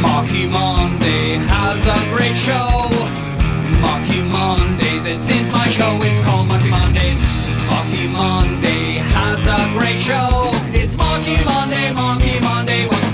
Marky Monday has a great show. Marky Monday, this is my show. It's called Marky Mondays. Marky Monday has a great show. It's Marky Monday, Marky Monday.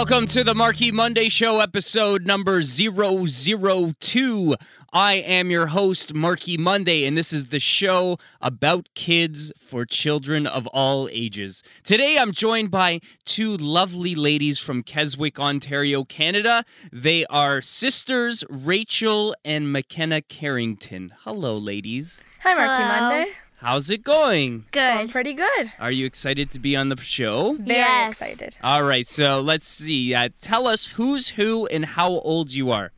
Welcome to the Marky Monday Show, episode number 002. I am your host, Marky Monday, and this is the show about kids for children of all ages. Today, I'm joined by two lovely ladies from Keswick, Ontario, Canada. They are sisters Rachel and McKenna Carrington. Hello, ladies. Hi, Marky Hello. Monday. How's it going? Good. Going Good. pretty good. Are you excited to be on the show? Very Yes. excited. All right, so let's see. Uh, tell us who's who and how old you are.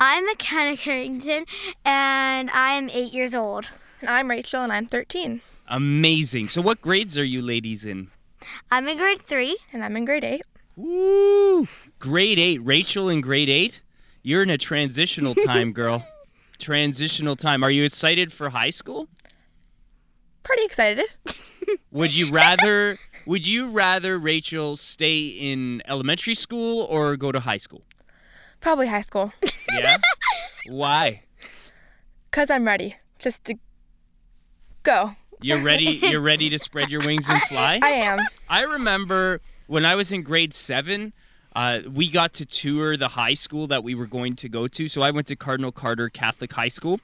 I'm McKenna Carrington, and I am eight years old. And I'm Rachel, and I'm 13. Amazing. So, what grades are you ladies in? I'm in grade three. And I'm in grade 8. Woo! Grade eight. Rachel in grade eight? You're in a transitional time, girl. transitional time. Are you excited for high school? Pretty excited. Would you rather would you rather Rachel stay in elementary school or go to high school? Probably high school. Yeah? Why? Because I'm ready. Just to go. You're ready you're ready to spread your wings and fly? I am. I remember when I was in grade seven, uh, we got to tour the high school that we were going to go to. So I went to Cardinal Carter Catholic High School,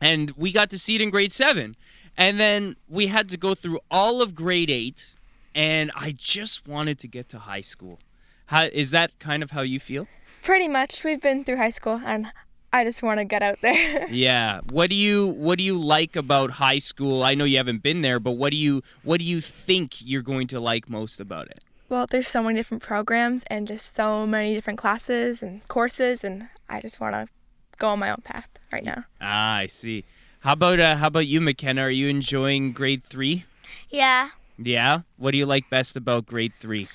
and we got to see it in grade seven. And then we had to go through all of grade eight, and I just wanted to get to high school. How, is that kind of how you feel? Pretty much. We've been through high school, and I just want to get out there. Yeah. What do you What do you like about high school? I know you haven't been there, but what do you What do you think you're going to like most about it? well, there's so many different programs and just so many different classes and courses, and I just want to go on my own path right now. Ah, I see. How about uh, how about you, McKenna? Are you enjoying grade three? Yeah. Yeah. What do you like best about grade three?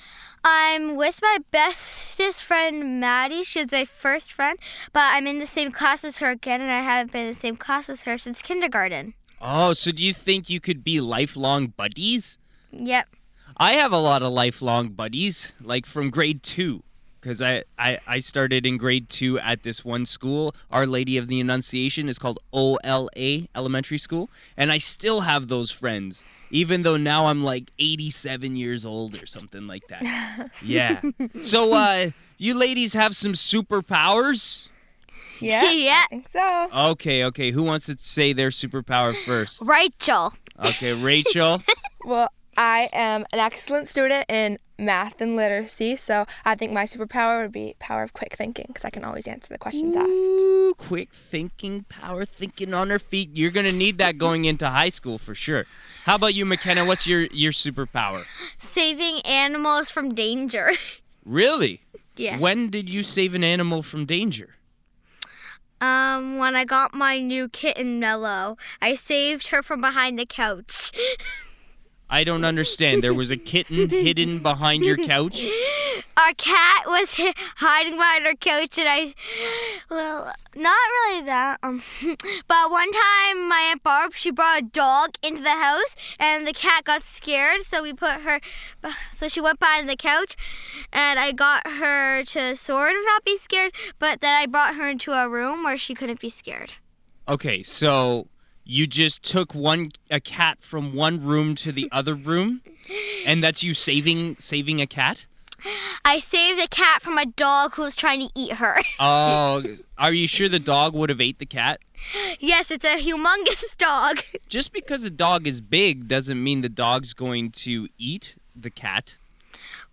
I'm with my bestest friend, Maddie. She was my first friend, but I'm in the same class as her again, and I haven't been in the same class as her since kindergarten. Oh, so do you think you could be lifelong buddies? Yep. I have a lot of lifelong buddies, like from grade two, because I, I I started in grade two at this one school. Our Lady of the Annunciation is called OLA Elementary School, and I still have those friends, even though now I'm like 87 years old or something like that. yeah. So, uh, you ladies have some superpowers? Yeah? Yeah. I think so. Okay, okay. Who wants to say their superpower first? Rachel. Okay, Rachel. Well, I am an excellent student in math and literacy, so I think my superpower would be power of quick thinking because I can always answer the questions asked. Ooh, quick thinking, power thinking on her feet. You're gonna need that going into high school for sure. How about you, McKenna? What's your your superpower? Saving animals from danger. Really? yes. When did you save an animal from danger? Um, when I got my new kitten, Mellow, I saved her from behind the couch. I don't understand. There was a kitten hidden behind your couch. Our cat was hiding behind our couch, and I, well, not really that. Um, but one time, my aunt Barb she brought a dog into the house, and the cat got scared, so we put her, so she went behind the couch, and I got her to sort of not be scared, but then I brought her into a room where she couldn't be scared. Okay, so you just took one a cat from one room to the other room, and that's you saving saving a cat. I saved a cat from a dog who was trying to eat her. Oh, are you sure the dog would have ate the cat? yes, it's a humongous dog. Just because a dog is big doesn't mean the dog's going to eat the cat.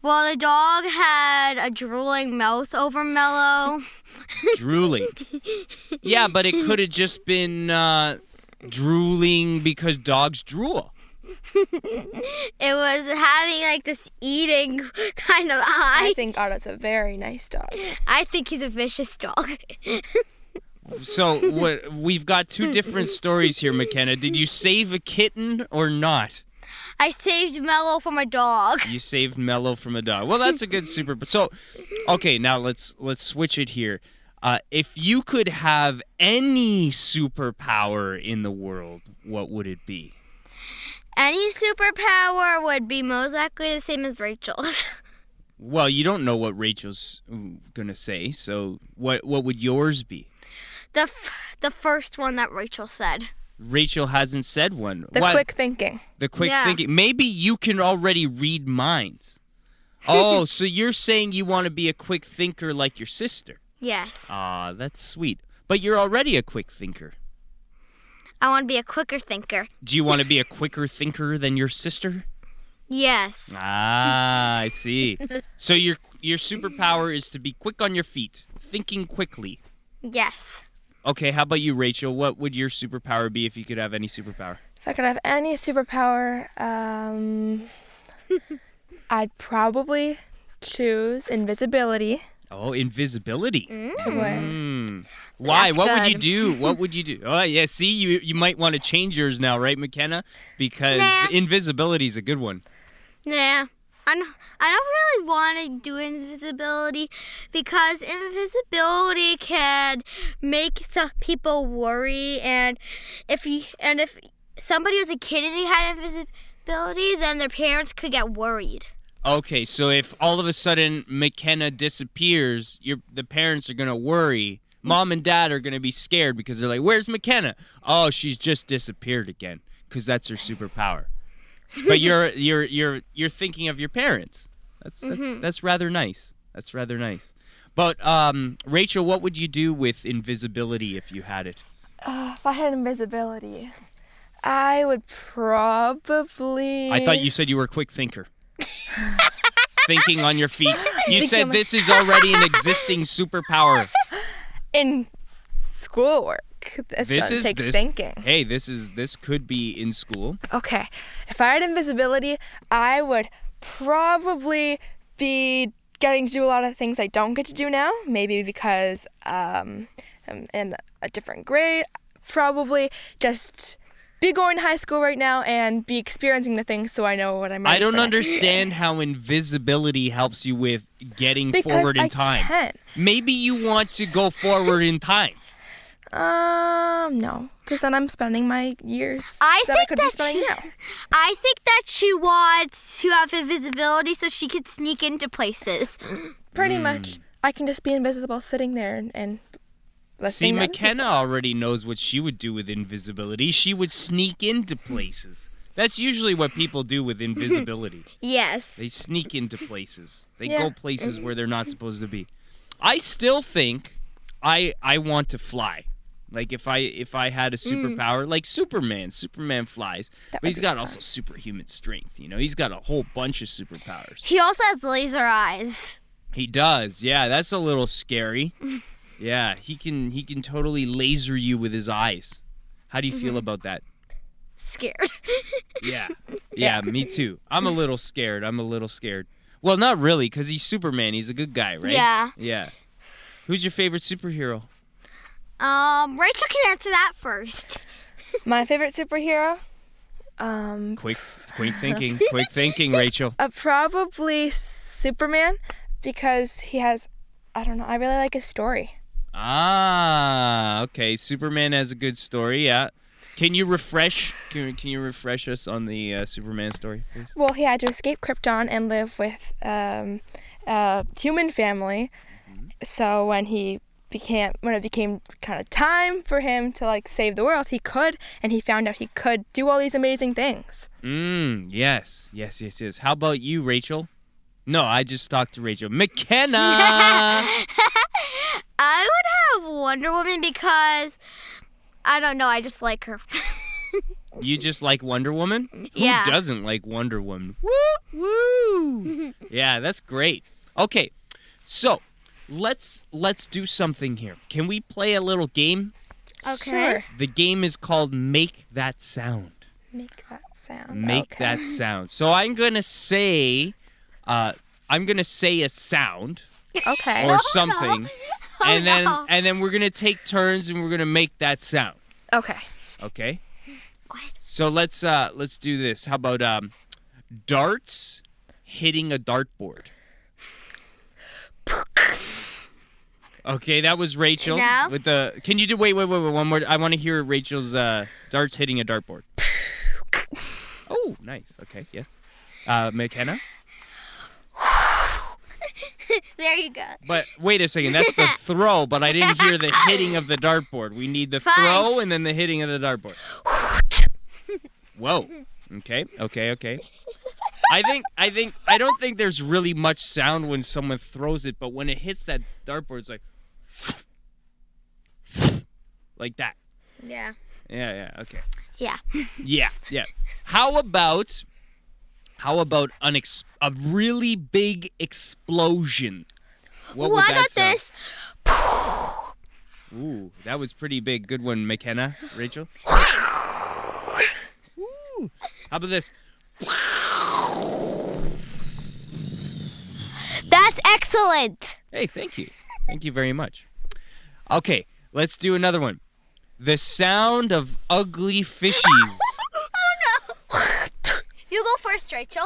Well, the dog had a drooling mouth over Mellow. Drooling. yeah, but it could have just been uh, drooling because dogs drool. It was having like this eating kind of eye. I think Otto's a very nice dog. I think he's a vicious dog. So what we've got two different stories here, McKenna. Did you save a kitten or not? I saved Mello from a dog. You saved Mello from a dog. Well, that's a good super. So, okay, now let's let's switch it here. Uh, if you could have any superpower in the world, what would it be? Any superpower would be most likely the same as Rachel's. Well, you don't know what Rachel's gonna say, so what what would yours be? the f- the first one that Rachel said. Rachel hasn't said one. The What- quick thinking. the quick Yeah. thinking. Maybe you can already read minds. Oh, so you're saying you want to be a quick thinker like your sister? Yes. Ah, that's sweet. But you're already a quick thinker. I want to be a quicker thinker. Do you want to be a quicker thinker than your sister? Yes. Ah, I see. So your your superpower is to be quick on your feet, thinking quickly. Yes. Okay, how about you, Rachel? What would your superpower be if you could have any superpower? If I could have any superpower, um, I'd probably choose invisibility. Oh, invisibility. Where- Mm. Why? That's what would you do? What would you do? Oh, yeah. See, you you might want to change yours now, right, McKenna? Because Nah. invisibility is a good one. Yeah. I don't, I don't really want to do invisibility because invisibility can make some people worry and if you and if somebody was a kid and they had invisibility then their parents could get worried. Okay, so if all of a sudden McKenna disappears, your the parents are gonna worry. Mom and dad are gonna be scared because they're like, "Where's McKenna? Oh, she's just disappeared again." Because that's her superpower. but you're you're you're you're thinking of your parents. That's that's that's rather nice. That's rather nice. But um, Rachel, what would you do with invisibility if you had it? Uh, if I had invisibility, I would probably. I thought you said you were a quick thinker. Thinking on your feet. You said this is already an existing superpower. in schoolwork. This, This uh, is takes this. thinking. Hey, this is this could be in school. Okay, if I had invisibility, I would probably be getting to do a lot of things I don't get to do now. Maybe because um, I'm in a different grade. Probably just be going to high school right now and be experiencing the things so I know what I'm. I don't for understand how invisibility helps you with getting Because forward in I time. can. Maybe you want to go forward in time. Um, no, because then I'm spending my years I that I think could that spending she- now. I think that she wants to have invisibility so she could sneak into places. Pretty Hmm. much, I can just be invisible, sitting there and, and See, to other McKenna already knows what she would do with invisibility. She would sneak into places. That's usually what people do with invisibility. Yes. They sneak into places. They Yeah. go places mm-hmm. where they're not supposed to be. I still think I I want to fly. Like if I if I had a mm. superpower, like Superman, Superman flies, That but he's got fun. also superhuman strength. You know, he's got a whole bunch of superpowers. He also has laser eyes. He does. Yeah, that's a little scary. Yeah, he can he can totally laser you with his eyes. How do you feel about that? Scared. Yeah. Yeah, me too. I'm a little scared. I'm a little scared. Well, not really, because he's Superman. He's a good guy, right? Yeah. Yeah. Who's your favorite superhero? Um, Rachel can answer that first. My favorite superhero, um, Quick, quick thinking. quick thinking, Rachel. uh, probably Superman, because he has, I don't know, I really like his story. Ah, okay. Superman has a good story. Yeah. Can you refresh? Can, can you refresh us on the uh, Superman story, please? Well, he had to escape Krypton and live with um, a human family. So when he became, when it became kind of time for him to like save the world, he could, and he found out he could do all these amazing things. Mm, yes, yes, yes, yes. How about you, Rachel? No, I just talked to Rachel. McKenna. I would have Wonder Woman because I don't know. I just like her. you just like Wonder Woman? Who Yeah. doesn't like Wonder Woman? Woo, woo. yeah, that's great. Okay, so let's let's do something here. Can we play a little game? okay. Sure. The game is called Make That Sound. Make that sound. Make okay. that sound. So I'm gonna say, uh, I'm gonna say a sound Okay. or something, and then no. and then we're gonna take turns and we're gonna make that sound. Okay. Okay. quiet. So let's uh let's do this. How about um darts hitting a dartboard? Okay, that was Rachel Now? with the. Can you do wait wait wait wait one more? I want to hear Rachel's uh darts hitting a dartboard. oh, nice. Okay, yes. Uh, McKenna. There you go. But wait a second, that's the throw, but I didn't hear the hitting of the dartboard. We need the Fine. throw and then the hitting of the dartboard. Whoa. Okay, okay, okay. I think I think I don't think there's really much sound when someone throws it, but when it hits that dartboard it's like like that. Yeah. Yeah, yeah, okay. Yeah. Yeah, yeah. How about how about an ex- a really big explosion? What Ooh, would I that got sound? this. Ooh, that was pretty big. Good one, McKenna. Rachel. Ooh. How about this? That's excellent. Hey, thank you. Thank you very much. Okay, let's do another one. The sound of ugly fishies. You go first, Rachel.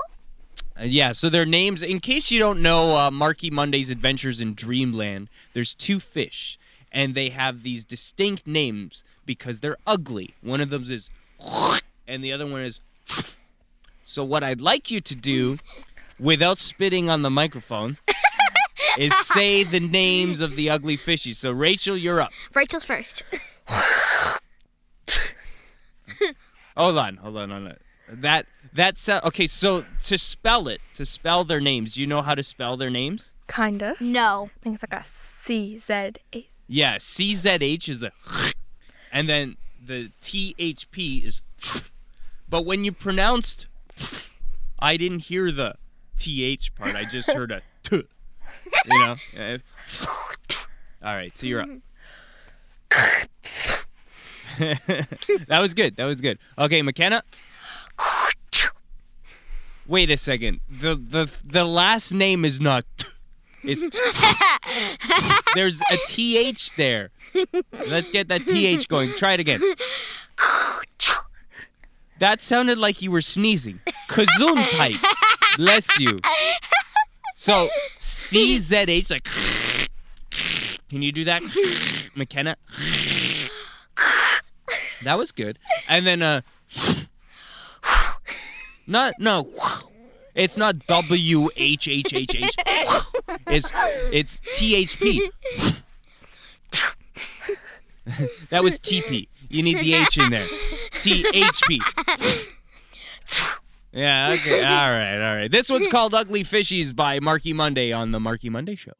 Uh, yeah, so their names, in case you don't know uh, Marky Monday's Adventures in Dreamland, there's two fish, and they have these distinct names because they're ugly. One of them is, and the other one is. So, what I'd like you to do, without spitting on the microphone, is say the names of the ugly fishies. So, Rachel, you're up. Rachel's first. Hold on, hold on, hold on. That that sound okay. So to spell it, to spell their names, do you know how to spell their names? Kinda. No. I think it's like a C Z A. Yeah, CZH is the, and then the THP is, but when you pronounced, I didn't hear the TH part. I just heard a T. You know. All right, so you're up. that was good. That was good. Okay, McKenna. Wait a second. The the the last name is not. It's there's a th there. Let's get that th going. Try it again. That sounded like you were sneezing. Gesundheit. Bless you. So CZH like. Can you do that, McKenna? That was good. And then uh. Not no. It's not W H H H H. It's it's T H P. That was T P. You need the H in there. T H P. Yeah, okay. All right, all right. This one's called Ugly Fishies by Marky Monday on the Marky Monday Show.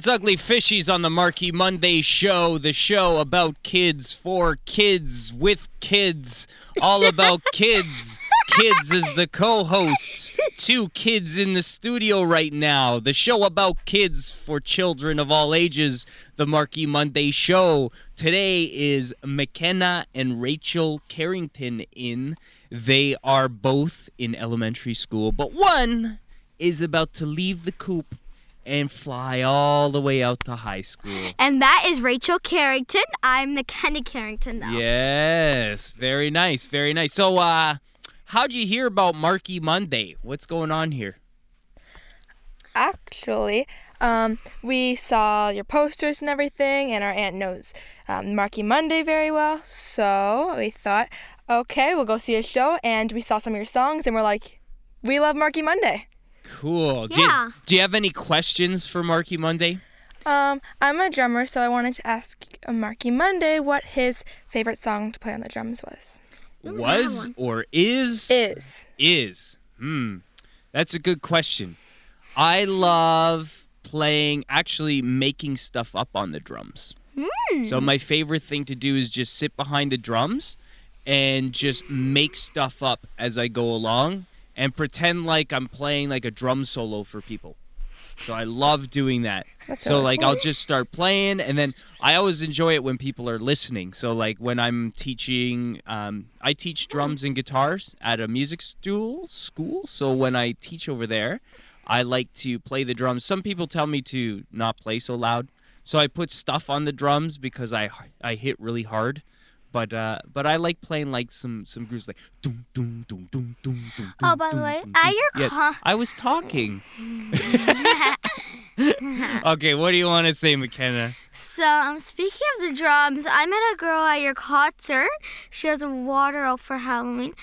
That's Ugly Fishies on the Marky Monday show, the show about kids for kids with kids, all about kids. Kids is the co hosts. Two kids in the studio right now. The show about kids for children of all ages, the Marky Monday show. Today is McKenna and Rachel Carrington in. They are both in elementary school, but one is about to leave the coop and fly all the way out to high school. And that is Rachel Carrington. I'm McKenna Carrington, though. Yes, very nice, very nice. So, uh, how'd you hear about Marky Monday? What's going on here? Actually, um, we saw your posters and everything, and our aunt knows um, Marky Monday very well. So we thought, okay, we'll go see a show, and we saw some of your songs, and we're like, we love Marky Monday. Cool. Do you, Yeah. do you have any questions for Marky Monday? Um, I'm a drummer, so I wanted to ask uh, Marky Monday what his favorite song to play on the drums was. Was or is? Is is. Hmm. That's a good question. I love playing, actually making stuff up on the drums. So my favorite thing to do is just sit behind the drums and just make stuff up as I go along and pretend like I'm playing like a drum solo for people. So I love doing that. That's so like. I'll just start playing and then I always enjoy it when people are listening. So like when I'm teaching um, I teach drums and guitars at a music stool school. So when I teach over there, I like to play the drums. Some people tell me to not play so loud. So I put stuff on the drums because I I hit really hard. But uh, but I like playing like some some grooves like doom doom doom doom doom doom. Oh, by the way, at your yes, con- I was talking. okay, what do you want to say, McKenna? So, um, speaking of the drums, I met a girl at your concert. She has a water elf for Halloween.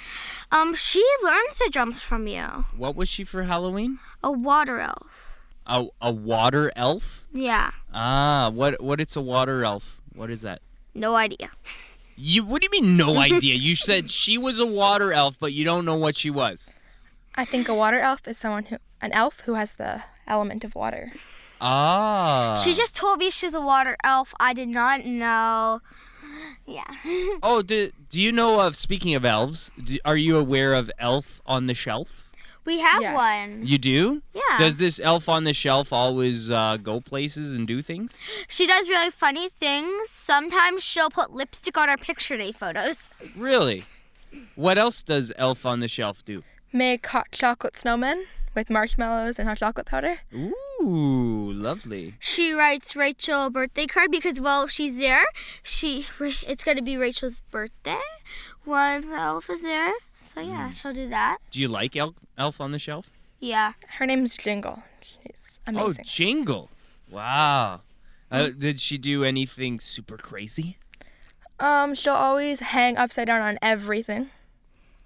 Um, she learns the drums from you. What was she for Halloween? A water elf. A a water elf? Yeah. Ah, what what? It's a water elf. What is that? No idea. You what do you mean no idea? You said she was a water elf, but you don't know what she was. I think a water elf is someone who an elf who has the element of water. Ah. She just told me she's a water elf. I did not know. Yeah. Oh, do, do you know of speaking of elves? Do, are you aware of Elf on the Shelf? We have Yes. one. You do? Yeah. Does this elf on the shelf always uh, go places and do things? She does really funny things. Sometimes she'll put lipstick on our picture day photos. Really? What else does Elf on the Shelf do? Make hot chocolate snowmen with marshmallows and hot chocolate powder. Ooh, lovely. She writes Rachel a birthday card because while she's there, she it's gonna be Rachel's birthday. One elf is there, so yeah, she'll do that. Do you like Elf, Elf on the Shelf? Yeah. Her name's Jingle. She's amazing. Oh, Jingle. Wow. Uh, did she do anything super crazy? Um, she'll always hang upside down on everything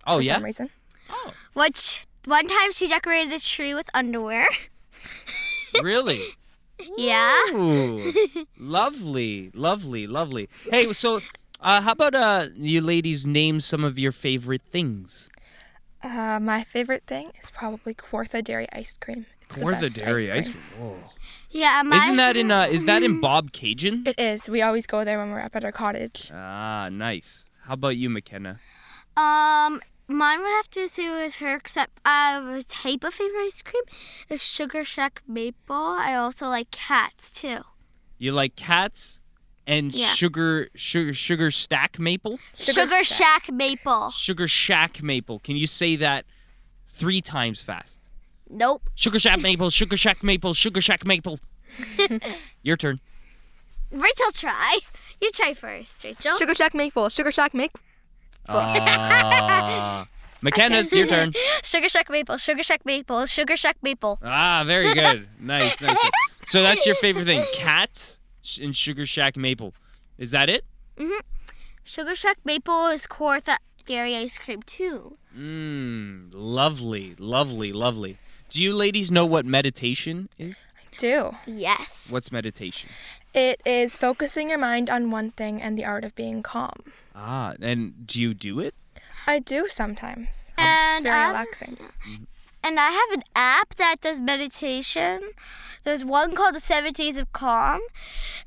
Oh, for yeah? some reason. Oh. Which one time she decorated the tree with underwear. really? yeah. Ooh, lovely, lovely, lovely. Hey, so uh, how about uh, you ladies name some of your favorite things? Uh, my favorite thing is probably Kawartha dairy ice cream. It's the Or the best dairy ice cream. cream. Whoa. Yeah. My, Isn't that in uh, is that in Bobcaygeon? It is. We always go there when we're up at our cottage. Ah, nice. How about you, McKenna? Um, mine would have to be the same as her, except I have a type of favorite ice cream. It's Sugar Shack Maple. I also like cats too. You like cats and Yeah. sugar sugar sugar stack maple? Sugar Sugar, Shack. Shack Maple. Sugar shack maple. Can you say that three times fast? Nope. Sugar shack maple, sugar shack maple, sugar shack maple. Your turn. Rachel, try. You try first, Rachel. Sugar Shack Maple. Sugar Shack Maple. Ah. McKenna's your turn. Sugar Shack Maple. Sugar Shack Maple. Sugar Shack Maple. Ah, very good. Nice, nice. So that's your favorite thing, cats sh- and Sugar Shack maple. Is that it? Mhm. Sugar Shack Maple is Kawartha dairy ice cream too. Mmm, lovely, lovely, lovely. Do you ladies know what meditation is? I do. Yes. What's meditation? It is focusing your mind on one thing and the art of being calm. Ah, and do you do it? I do sometimes. It's And very I- relaxing. And I have an app that does meditation. There's one called the Seven Days of Calm,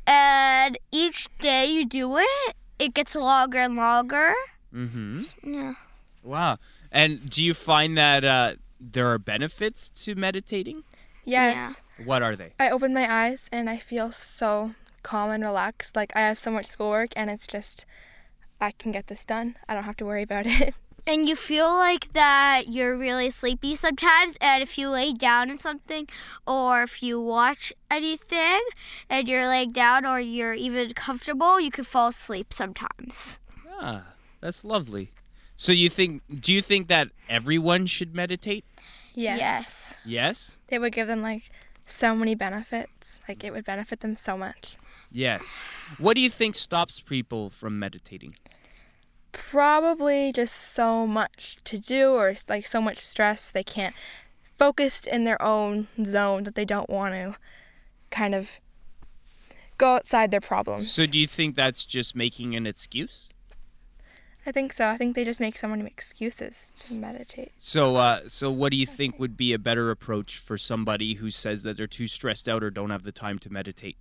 and each day you do it, it gets longer and longer. Mm-hmm. Yeah. Wow. And do you find that uh, there are benefits to meditating? Yes. What are they? I open my eyes and I feel so calm and relaxed. Like I have so much schoolwork and it's just I can get this done. I don't have to worry about it. And you feel like that you're really sleepy sometimes, and if you lay down in something, or if you watch anything, and you're laying down, or you're even comfortable, you can fall asleep sometimes. Ah, that's lovely. So you think? Do you think that everyone should meditate? yes. Yes. Yes. It would give them like so many benefits. Like it would benefit them so much. Yes. What do you think stops people from meditating? Probably just so much to do or like so much stress they can't focus in their own zone that they don't want to kind of go outside their problems. So do you think that's just making an excuse? I think so. I think they just make so many excuses to meditate. So, uh, so what do you think would be a better approach for somebody who says that they're too stressed out or don't have the time to meditate?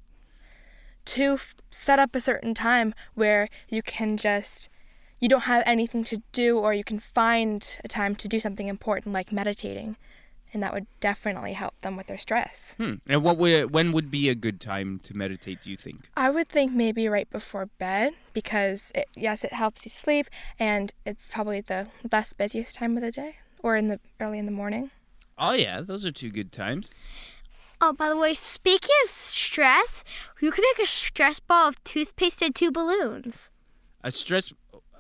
to f- set up a certain time where you can just you don't have anything to do or you can find a time to do something important like meditating and that would definitely help them with their stress Hmm. And what would when would be a good time to meditate? Do you think? i would think maybe right before bed because it, yes it helps you sleep and it's probably the less busiest time of the day or in the early in the morning Oh yeah, those are two good times. Oh, by the way, speaking of stress, you can make a stress ball of toothpaste and two balloons. A stress.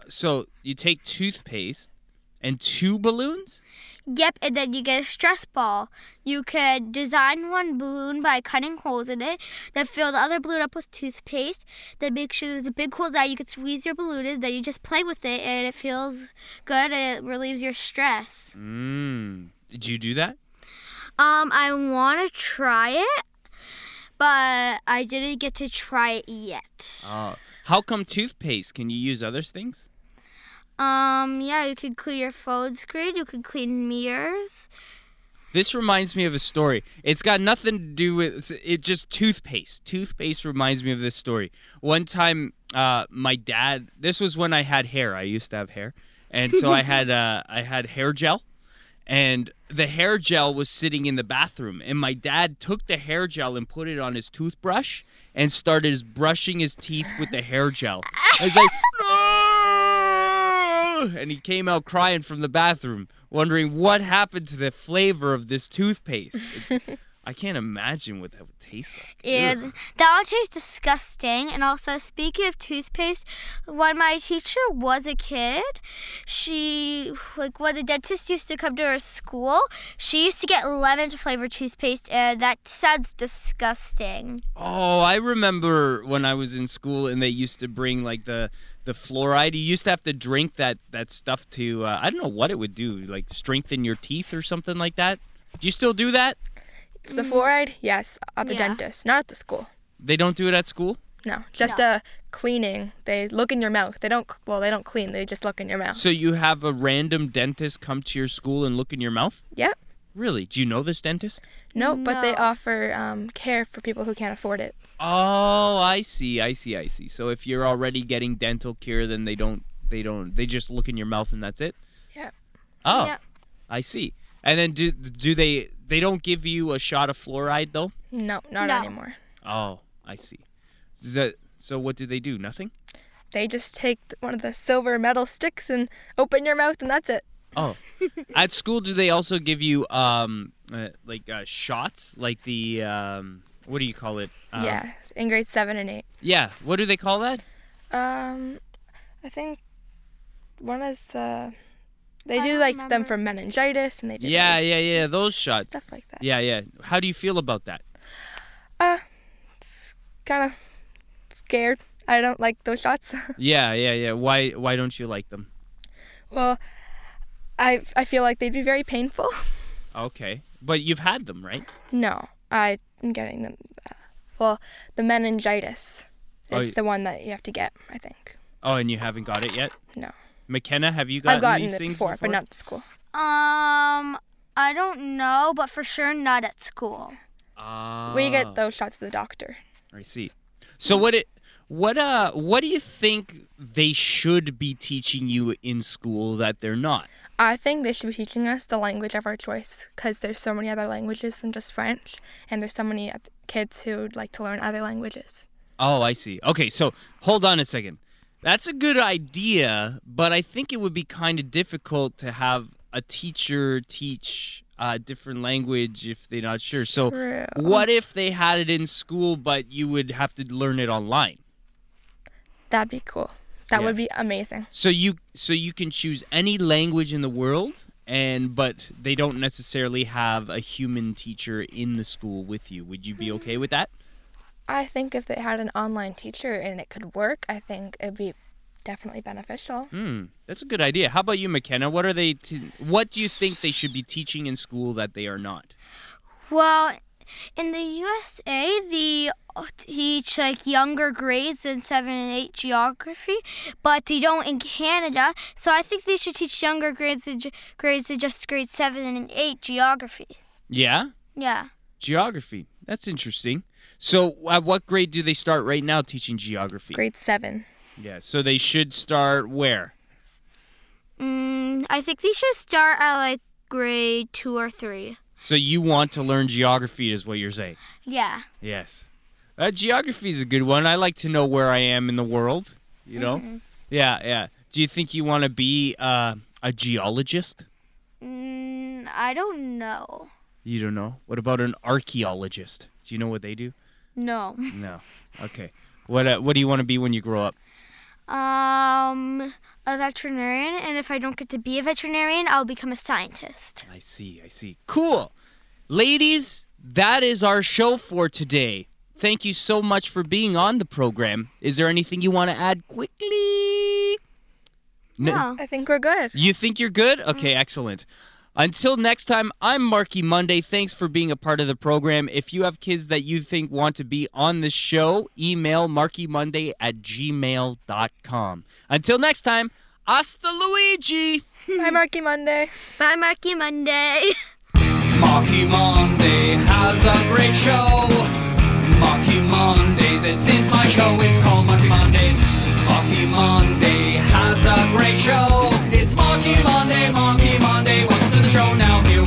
So you take toothpaste and two balloons. Yep, and then you get a stress ball. You could design one balloon by cutting holes in it, then fill the other balloon up with toothpaste, then make sure there's a big hole that you can squeeze your balloon in, then you just play with it and it feels good and it relieves your stress. Mmm. Did you do that? Um, I want to try it, but I didn't get to try it yet. Oh. How come toothpaste? Can you use other things? Um, yeah, you can clean your phone screen, you can clean mirrors. This reminds me of a story. It's got nothing to do with it. Just toothpaste. Toothpaste reminds me of this story. One time, uh, my dad. This was when I had hair. I used to have hair, and so I had uh, I had hair gel, and the hair gel was sitting in the bathroom. And my dad took the hair gel and put it on his toothbrush and started brushing his teeth with the hair gel. I was like! And he came out crying from the bathroom, wondering what happened to the flavor of this toothpaste. I can't imagine what that would taste like. Yeah, Ugh. that would taste disgusting. And also, speaking of toothpaste, when my teacher was a kid, she, like, when the dentist used to come to her school, she used to get lemon flavored toothpaste, and that sounds disgusting. Oh, I remember when I was in school and they used to bring like the the fluoride. You used to have to drink that that stuff to uh, I don't know what it would do, like strengthen your teeth or something like that. Do you still do that? the fluoride yes at the Yeah. dentist not at the school They don't do it at school. no just No. uh cleaning they look in your mouth they don't well they don't clean they just look in your mouth So you have a random dentist come to your school and look in your mouth? yep Really? Do you know this dentist? no, but they offer um, care for people who can't afford it Oh, I see. I see. I see. So if you're already getting dental care, then they don't. They don't. They just look in your mouth and that's it. Yeah. Oh, Yeah. I see. And then do do they? They don't give you a shot of fluoride though. no not No. anymore Oh, I see. Is that, so what do they do? Nothing. they just take one of the silver metal sticks and open your mouth and that's it Oh, at school do they also give you um uh, like uh, shots like the um what do you call it? Um, yeah in grade seven and eight Yeah. What do they call that? um i think one is the they I do don't like them for meningitis and they do Yeah, those- yeah, yeah. Those shots. stuff like that Yeah, yeah. How do you feel about that? uh kind of scared i don't like those shots Yeah, yeah, yeah. Why why don't you like them? well i i feel like they'd be very painful Okay. But you've had them, right? no i'm getting them uh, well the meningitis Oh, is y- the one that you have to get i think Oh, and you haven't got it yet? No. McKenna, have you gotten i've gotten these it things before, before? but not to school Um, I don't know, but for sure not at school. Uh, We get those shots at the doctor. I see. So what it what uh what do you think they should be teaching you in school that they're not? I think they should be teaching us the language of our choice because there's so many other languages than just French, and there's so many kids who would like to learn other languages. Oh, I see. Okay, so hold on a second. That's a good idea, but I think it would be kind of difficult to have a teacher teach a different language if they're not sure. So, True. what if they had it in school, but you would have to learn it online? That'd be cool. That Yeah. would be amazing. So you so you can choose any language in the world, and but they don't necessarily have a human teacher in the school with you. Would you be okay with that? I think if they had an online teacher and it could work, I think it'd be definitely beneficial. Hmm, that's a good idea. How about you, McKenna? What are they? T- what do you think they should be teaching in school that they are not? Well, in the USA, they teach like younger grades in seven and eight geography, but they don't in Canada. So I think they should teach younger grades in, ge- grades in just grade seven and eight geography. Yeah, Yeah. geography. That's interesting. So, at what grade do they start right now teaching geography? Grade seven. Yeah, so they should start where? Mm, I think they should start at like grade two or three. So you want to learn geography, is what you're saying? Yeah. Yes. Uh, geography is a good one. I like to know where I am in the world. You know? Yeah, yeah. Do you think you want to be uh, a geologist? Mm, I don't know. You don't know. What about an archaeologist? Do you know what they do? No. No. Okay. What uh, What do you want to be when you grow up? Um, a veterinarian, and if I don't get to be a veterinarian, I'll become a scientist. I see. I see. Cool. Ladies, that is our show for today. Thank you so much for being on the program. Is there anything you want to add quickly? No. No. I think we're good. You think you're good? Okay, excellent. Until next time, I'm Marky Monday. Thanks for being a part of the program. If you have kids that you think want to be on the show, email markymonday at gmail.com. Until next time, hasta Luigi! Bye, Marky Monday. Bye, Marky Monday. Marky Monday has a great show. Marky Monday, this is my show. It's called Marky Mondays. Marky Monday has a great show. It's Marky Monday, Marky Monday show now. Here